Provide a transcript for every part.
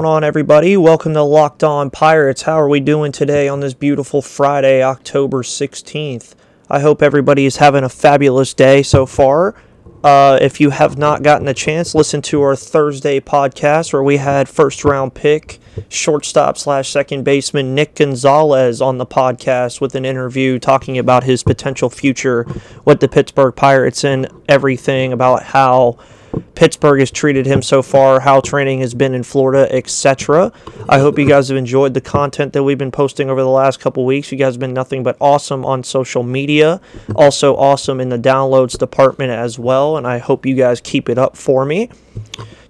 on, everybody? Welcome to Locked On Pirates. How are we doing today on this beautiful Friday, October 16th? I hope everybody is having a fabulous day so far. Uh, if you have not gotten a chance, listen to our Thursday podcast where we had first round pick, shortstop slash second baseman Nick Gonzalez on the podcast with an interview talking about his potential future with the Pittsburgh Pirates and everything about how Pittsburgh has treated him so far, how training has been in Florida, etc. I hope you guys have enjoyed the content that we've been posting over the last couple weeks. You guys have been nothing but awesome on social media, also awesome in the downloads department as well, and I hope you guys keep it up for me.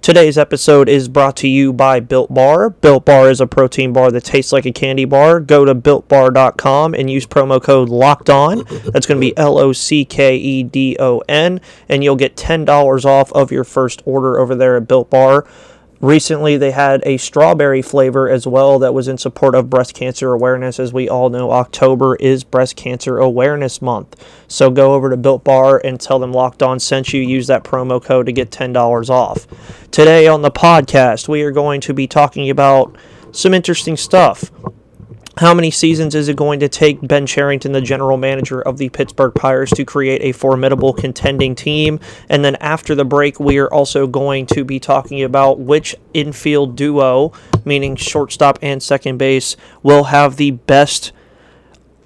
Today's episode is brought to you by Built Bar. Built Bar is a protein bar that tastes like a candy bar. Go to builtbar.com and use promo code LOCKED ON. That's going to be L O C K E D O N, and you'll get $10 off of your first order over there at Built Bar. Recently, they had a strawberry flavor as well that was in support of breast cancer awareness. As we all know, October is Breast Cancer Awareness Month. So go over to Built Bar and tell them Locked On sent you. Use that promo code to get $10 off. Today on the podcast, we are going to be talking about some interesting stuff. How many seasons is it going to take Ben Cherington, the general manager of the Pittsburgh Pirates, to create a formidable contending team? And then after the break, we are also going to be talking about which infield duo, meaning shortstop and second base, will have the best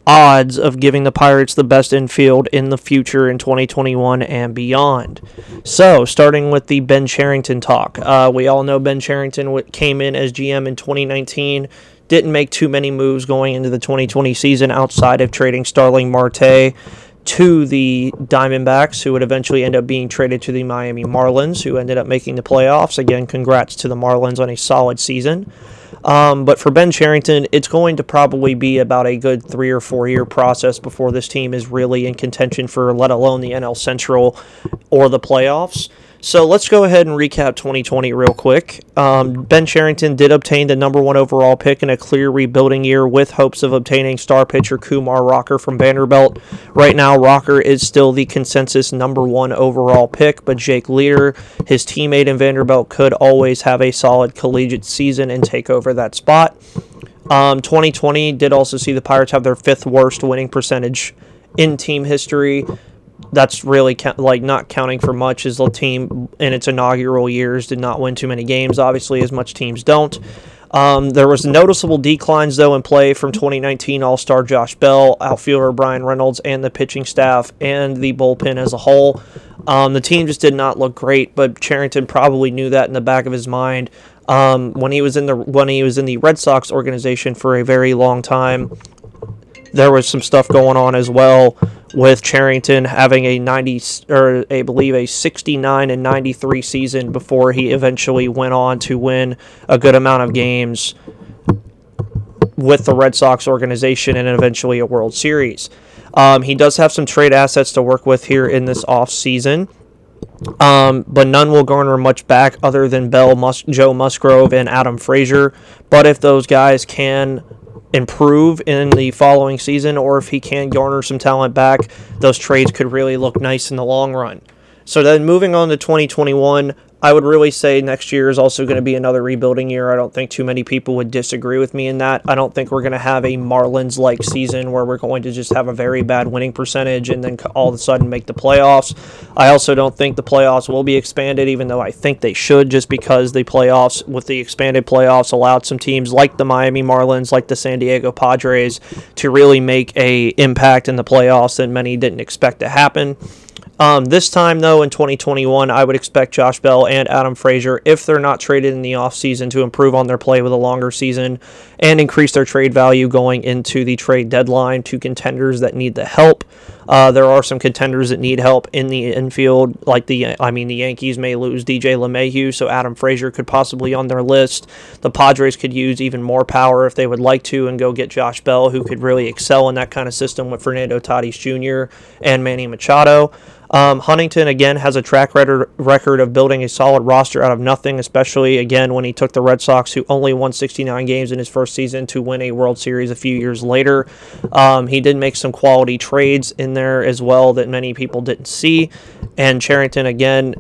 odds of giving the Pirates the best infield in the future in 2021 and beyond. So, starting with the Ben Cherington talk, uh, we all know Ben Cherington came in as GM in 2019 didn't make too many moves going into the 2020 season outside of trading Starling Marte to the Diamondbacks, who would eventually end up being traded to the Miami Marlins, who ended up making the playoffs. Again, congrats to the Marlins on a solid season. Um, but for Ben Cherington, it's going to probably be about a good three or four year process before this team is really in contention for, let alone the NL Central or the playoffs. So let's go ahead and recap 2020 real quick. Um, ben Cherington did obtain the number one overall pick in a clear rebuilding year with hopes of obtaining star pitcher Kumar Rocker from Vanderbilt. Right now, Rocker is still the consensus number one overall pick, but Jake Leiter, his teammate in Vanderbilt, could always have a solid collegiate season and take over that spot. Um, 2020 did also see the Pirates have their fifth worst winning percentage in team history that's really like not counting for much as the team in its inaugural years did not win too many games obviously as much teams don't. Um, there was noticeable declines though in play from 2019 all-star josh bell outfielder Bryan reynolds and the pitching staff and the bullpen as a whole. Um, the team just did not look great but Cherington probably knew that in the back of his mind um, when he was in the when he was in the red sox organization for a very long time. There was some stuff going on as well with Cherington having a 90 or I believe a 69 and 93 season before he eventually went on to win a good amount of games with the Red Sox organization and eventually a World Series. Um, he does have some trade assets to work with here in this off season. Um, but none will garner much back other than Bell, Mus- Joe Musgrove, and Adam Frazier. But if those guys can improve in the following season or if he can garner some talent back, those trades could really look nice in the long run. So then moving on to 2021, I would really say next year is also going to be another rebuilding year. I don't think too many people would disagree with me in that. I don't think we're going to have a Marlins like season where we're going to just have a very bad winning percentage and then all of a sudden make the playoffs. I also don't think the playoffs will be expanded, even though I think they should, just because the playoffs, with the expanded playoffs, allowed some teams like the Miami Marlins, like the San Diego Padres, to really make a impact in the playoffs that many didn't expect to happen. Um, this time, though, in 2021, I would expect Josh Bell and Adam Frazier, if they're not traded in the offseason, to improve on their play with a longer season and increase their trade value going into the trade deadline to contenders that need the help. Uh, there are some contenders that need help in the infield, like the I mean the Yankees may lose DJ LeMahieu, so Adam Frazier could possibly on their list. The Padres could use even more power if they would like to and go get Josh Bell, who could really excel in that kind of system with Fernando Tatis Jr. and Manny Machado. Um, Huntington again has a track record of building a solid roster out of nothing, especially again when he took the Red Sox, who only won 69 games in his first season, to win a World Series a few years later. Um, he did make some quality trades in there as well that many people didn't see. And Cherington again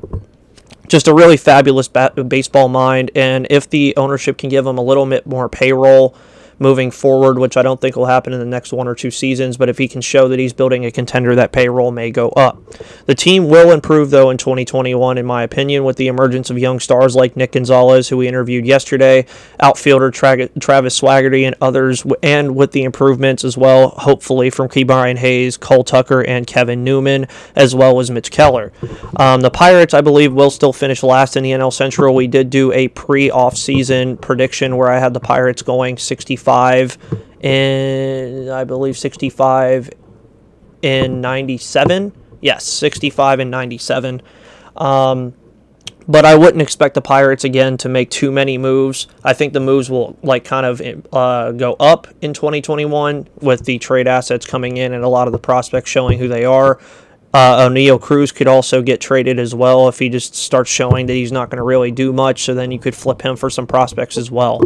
just a really fabulous baseball mind. And if the ownership can give him a little bit more payroll, moving forward, which I don't think will happen in the next one or two seasons. But if he can show that he's building a contender, that payroll may go up. The team will improve, though, in 2021, in my opinion, with the emergence of young stars like Nick Gonzalez, who we interviewed yesterday, outfielder Tra- Travis Swaggerty, and others, and with the improvements as well, hopefully, from Ke'Bryan Hayes, Cole Tucker, and Kevin Newman, as well as Mitch Keller. Um, the Pirates, I believe, will still finish last in the NL Central. We did do a pre offseason prediction where I had the Pirates going 65 65 in, I believe, 65 in 97. Yes, 65 and 97. Um, but I wouldn't expect the Pirates again to make too many moves. I think the moves will like kind of uh, go up in 2021 with the trade assets coming in and a lot of the prospects showing who they are. Uh, Oneil Cruz could also get traded as well if he just starts showing that he's not going to really do much. So then you could flip him for some prospects as well.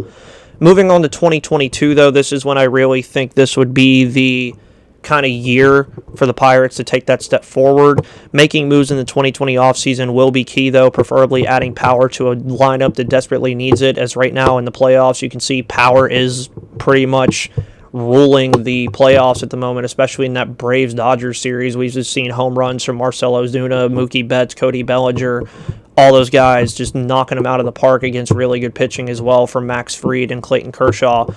Moving on to 2022, though, this is when I really think this would be the kind of year for the Pirates to take that step forward. Making moves in the 2020 offseason will be key, though, preferably adding power to a lineup that desperately needs it. As right now in the playoffs, you can see power is pretty much ruling the playoffs at the moment, especially in that Braves Dodgers series. We've just seen home runs from Marcell Ozuna, Mookie Betts, Cody Bellinger, all those guys just knocking them out of the park against really good pitching as well from Max Fried and Clayton Kershaw.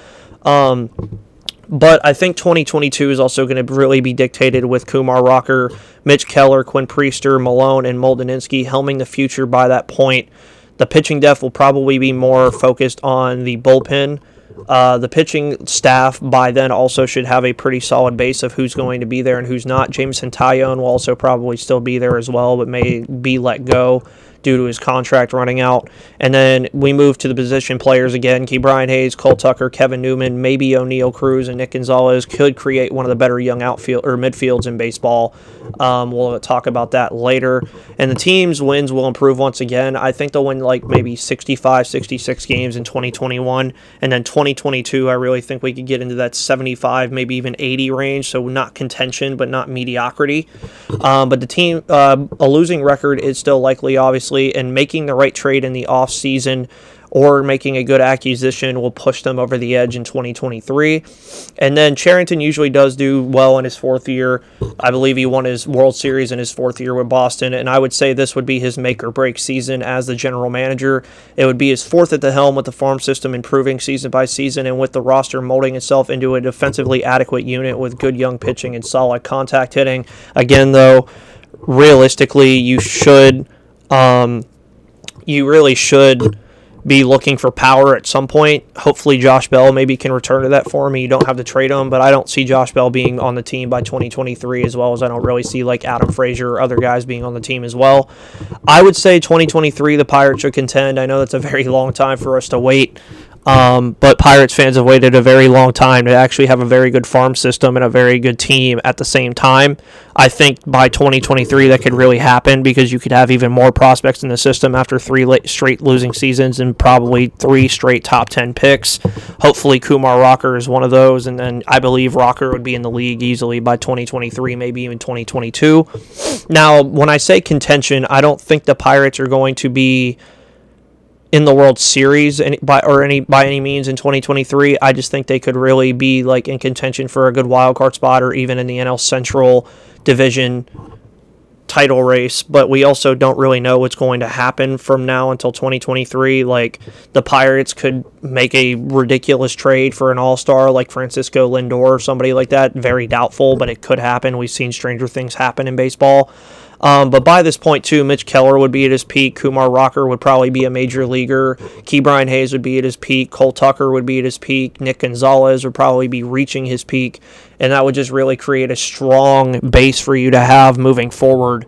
Um, but I think 2022 is also going to really be dictated with Kumar Rocker, Mitch Keller, Quinn Priester, Malone, and Moldinsky helming the future by that point. The pitching depth will probably be more focused on the bullpen. Uh, the pitching staff by then also should have a pretty solid base of who's going to be there and who's not. Jameson Taillon will also probably still be there as well, but may be let go due to his contract running out. And then we move to the position players again. Ke'Bryan Hayes, Cole Tucker, Kevin Newman, maybe Oneil Cruz, and Nick Gonzalez could create one of the better young outfield or midfields in baseball. Um, we'll talk about that later. And the team's wins will improve once again. I think they'll win like maybe 65, 66 games in 2021. And then 2022, I really think we could get into that 75, maybe even 80 range. So not contention, but not mediocrity. Um, but the team, uh, a losing record is still likely, obviously and making the right trade in the off season or making a good acquisition will push them over the edge in 2023. And then Cherington usually does do well in his fourth year. I believe he won his World Series in his fourth year with Boston, and I would say this would be his make or break season as the general manager. It would be his fourth at the helm with the farm system improving season by season and with the roster molding itself into a defensively adequate unit with good young pitching and solid contact hitting. Again, though, realistically, you should um, you really should be looking for power at some point. Hopefully, Josh Bell maybe can return to that form, and You don't have to trade him, but I don't see Josh Bell being on the team by 2023 as well as I don't really see like Adam Frazier or other guys being on the team as well. I would say 2023 the Pirates should contend. I know that's a very long time for us to wait. Um, but Pirates fans have waited a very long time to actually have a very good farm system and a very good team at the same time. I think by 2023 that could really happen because you could have even more prospects in the system after three straight losing seasons and probably three straight top 10 picks. Hopefully, Kumar Rocker is one of those, and then I believe Rocker would be in the league easily by 2023, maybe even 2022. Now, when I say contention, I don't think the Pirates are going to be in the World Series any, by or any by any means in 2023. I just think they could really be like in contention for a good wild card spot or even in the NL Central division title race, but we also don't really know what's going to happen from now until 2023. Like the Pirates could make a ridiculous trade for an all-star like Francisco Lindor or somebody like that. Very doubtful, but it could happen. We've seen stranger things happen in baseball. Um, but by this point, too, Mitch Keller would be at his peak. Kumar Rocker would probably be a major leaguer. Ke'Bryan Hayes would be at his peak. Cole Tucker would be at his peak. Nick Gonzalez would probably be reaching his peak. And that would just really create a strong base for you to have moving forward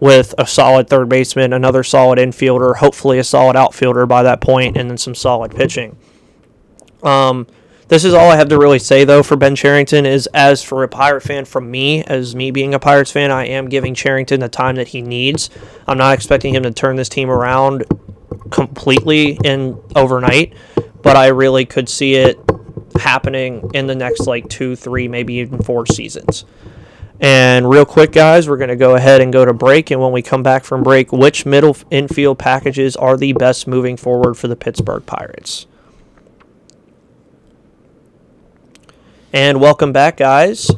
with a solid third baseman, another solid infielder, hopefully a solid outfielder by that point, and then some solid pitching. Um, this is all I have to really say though for Ben Cherington is as for a Pirate fan from me, as me being a Pirates fan, I am giving Cherington the time that he needs. I'm not expecting him to turn this team around completely in overnight, but I really could see it happening in the next like two, three, maybe even four seasons. And real quick, guys, we're going to go ahead and go to break. And when we come back from break, which middle infield packages are the best moving forward for the Pittsburgh Pirates? And welcome back, guys.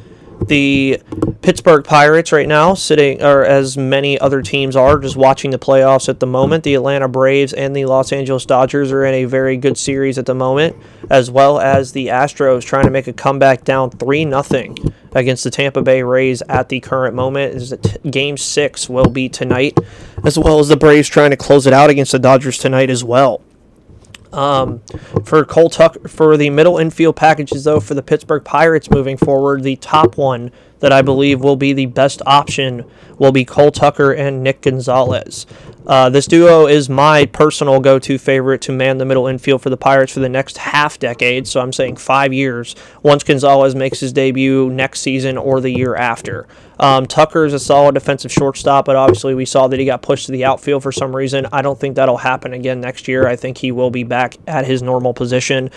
The Pittsburgh Pirates right now sitting, or as many other teams are, just watching the playoffs at the moment. The Atlanta Braves and the Los Angeles Dodgers are in a very good series at the moment, as well as the Astros trying to make a comeback down 3 0 against the Tampa Bay Rays at the current moment. Is Game 6 will be tonight, as well as the Braves trying to close it out against the Dodgers tonight as well. Um, for Cole Tucker, for the middle infield packages, though, for the Pittsburgh Pirates moving forward, the top one that I believe will be the best option will be Cole Tucker and Nick Gonzalez. Uh, this duo is my personal go to favorite to man the middle infield for the Pirates for the next half decade. So I'm saying five years once Gonzalez makes his debut next season or the year after. Um, Tucker is a solid defensive shortstop, but obviously we saw that he got pushed to the outfield for some reason. I don't think that'll happen again next year. I think he will be back at his normal position.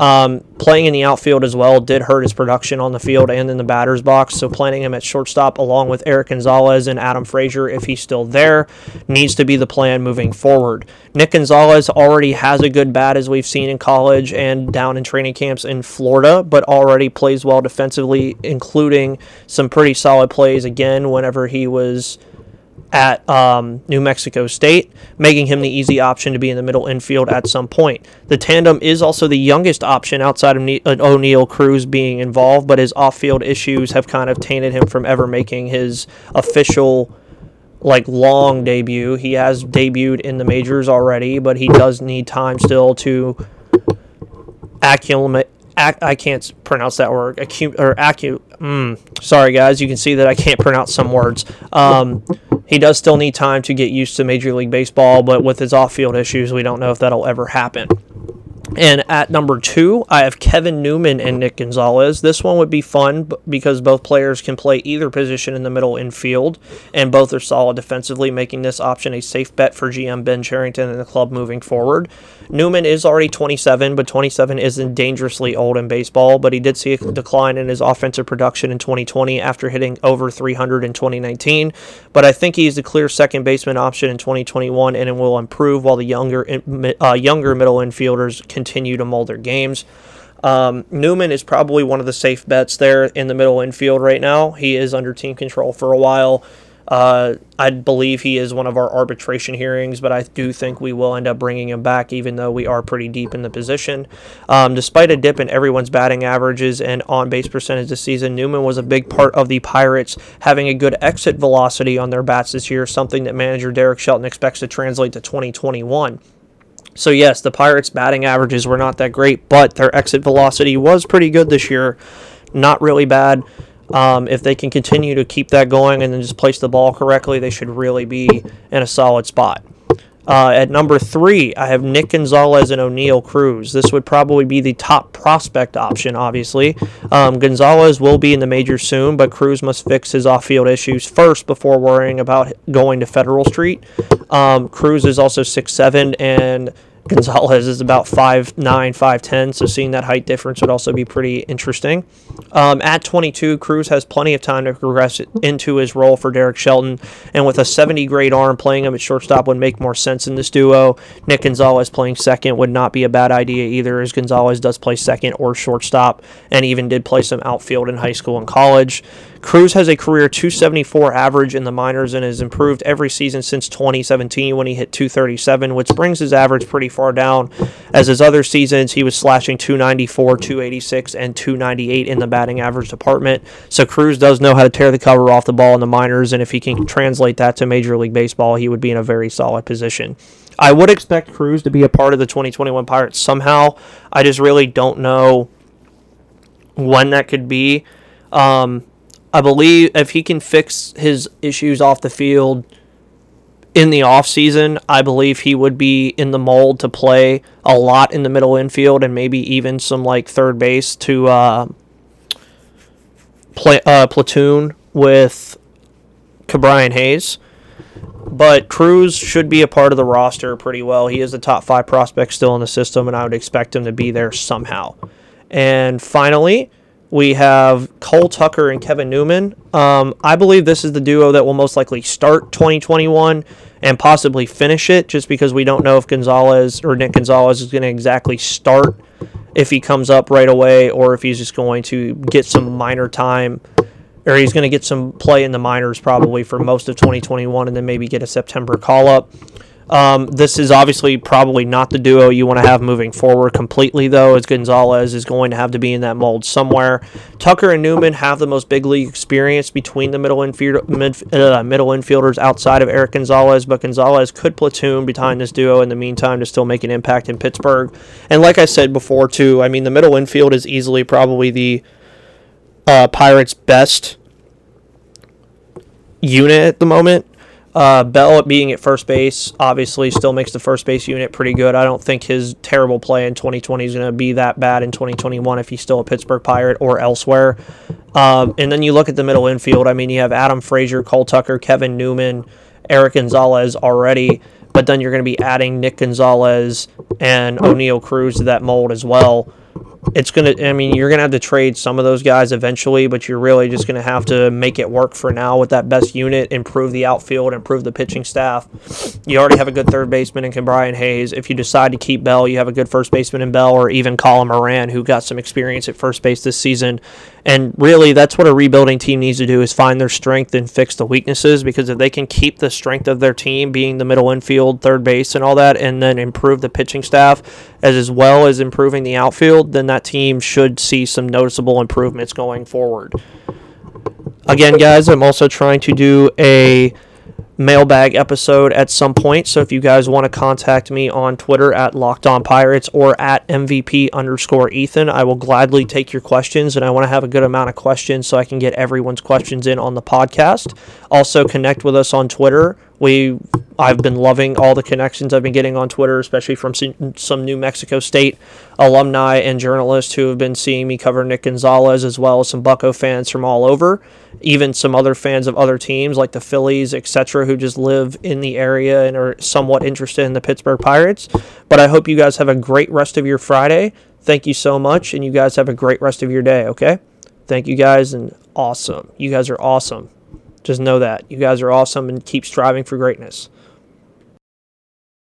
Um, playing in the outfield as well did hurt his production on the field and in the batter's box. So planting him at shortstop along with Erik Gonzalez and Adam Frazier, if he's still there, needs to be the plan moving forward. Nick Gonzalez already has a good bat as we've seen in college and down in training camps in Florida, but already plays well defensively, including some pretty solid plays again whenever he was at um, New Mexico State, making him the easy option to be in the middle infield at some point. The tandem is also the youngest option outside of ne- uh, Oneil Cruz being involved, but his off field issues have kind of tainted him from ever making his official. Like long debut. He has debuted in the majors already, but he does need time still to acclimate, I can't pronounce that word. Acu- or acu. Mm, sorry, guys. You can see that I can't pronounce some words. Um, he does still need time to get used to Major League Baseball, but with his off-field issues, we don't know if that'll ever happen. And at number two, I have Kevin Newman and Nick Gonzalez. This one would be fun because both players can play either position in the middle infield, and both are solid defensively, making this option a safe bet for GM Ben Cherington and the club moving forward. Newman is already 27, but 27 isn't dangerously old in baseball, but he did see a decline in his offensive production in 2020 after hitting over 300 in 2019. But I think he's the clear second baseman option in 2021, and it will improve while the younger, uh, younger middle infielders continue to mold their games. Um, Newman is probably one of the safe bets there in the middle infield right now. He is under team control for a while. Uh, I believe he is one of our arbitration hearings, but I do think we will end up bringing him back, even though we are pretty deep in the position. Um, despite a dip in everyone's batting averages and on base percentage this season, Newman was a big part of the Pirates having a good exit velocity on their bats this year, something that manager Derek Shelton expects to translate to 2021. So, yes, the Pirates' batting averages were not that great, but their exit velocity was pretty good this year. Not really bad. Um, if they can continue to keep that going and then just place the ball correctly, they should really be in a solid spot. Uh, at number three, I have Nick Gonzalez and Oneil Cruz. This would probably be the top prospect option, obviously. Um, Gonzalez will be in the major soon, but Cruz must fix his off field issues first before worrying about going to Federal Street. Um, Cruz is also six seven and Gonzalez is about 5'9, 5'10, so seeing that height difference would also be pretty interesting. Um, at 22, Cruz has plenty of time to progress into his role for Derek Shelton, and with a 70 grade arm, playing him at shortstop would make more sense in this duo. Nick Gonzalez playing second would not be a bad idea either, as Gonzalez does play second or shortstop, and even did play some outfield in high school and college. Cruz has a career 274 average in the minors and has improved every season since 2017 when he hit 237, which brings his average pretty far down. As his other seasons, he was slashing 294, 286, and 298 in the batting average department. So Cruz does know how to tear the cover off the ball in the minors, and if he can translate that to Major League Baseball, he would be in a very solid position. I would expect Cruz to be a part of the 2021 Pirates somehow. I just really don't know when that could be. Um, I believe if he can fix his issues off the field in the offseason, I believe he would be in the mold to play a lot in the middle infield and maybe even some like third base to uh, uh, platoon with Ke'Bryan Hayes. But Cruz should be a part of the roster pretty well. He is the top five prospect still in the system, and I would expect him to be there somehow. And finally, we have Cole Tucker and Kevin Newman. Um, I believe this is the duo that will most likely start 2021 and possibly finish it just because we don't know if Gonzalez or Nick Gonzalez is going to exactly start if he comes up right away or if he's just going to get some minor time or he's going to get some play in the minors probably for most of 2021 and then maybe get a September call up. Um, this is obviously probably not the duo you want to have moving forward completely, though, as Gonzalez is going to have to be in that mold somewhere. Tucker and Newman have the most big league experience between the middle, infield, uh, middle infielders outside of Erik Gonzalez, but Gonzalez could platoon behind this duo in the meantime to still make an impact in Pittsburgh. And like I said before, too, I mean, the middle infield is easily probably the uh, Pirates' best unit at the moment. Uh, Bell being at first base obviously still makes the first base unit pretty good. I don't think his terrible play in 2020 is going to be that bad in 2021 if he's still a Pittsburgh Pirate or elsewhere. Um, and then you look at the middle infield. I mean, you have Adam Frazier, Cole Tucker, Kevin Newman, Erik Gonzalez already, but then you're going to be adding Nick Gonzalez and Oneil Cruz to that mold as well it's going to, I mean, you're going to have to trade some of those guys eventually, but you're really just going to have to make it work for now with that best unit, improve the outfield, improve the pitching staff. You already have a good third baseman in Ke'Bryan Hayes. If you decide to keep Bell, you have a good first baseman in Bell, or even Colin Moran, who got some experience at first base this season. And really, that's what a rebuilding team needs to do is find their strength and fix the weaknesses because if they can keep the strength of their team being the middle infield, third base, and all that, and then improve the pitching staff as, as well as improving the outfield, then that team should see some noticeable improvements going forward. Again, guys, I'm also trying to do a mailbag episode at some point. So if you guys want to contact me on Twitter at Locked On Pirates or at MVP underscore Ethan, I will gladly take your questions. And I want to have a good amount of questions so I can get everyone's questions in on the podcast. Also, connect with us on Twitter. We I've been loving all the connections I've been getting on Twitter, especially from some New Mexico State alumni and journalists who have been seeing me cover Nick Gonzalez, as well as some Bucco fans from all over, even some other fans of other teams like the Phillies, etc., who just live in the area and are somewhat interested in the Pittsburgh Pirates. But I hope you guys have a great rest of your Friday. Thank you so much, and you guys have a great rest of your day, okay? Thank you guys, and awesome. You guys are awesome. Just know that. You guys are awesome and keep striving for greatness.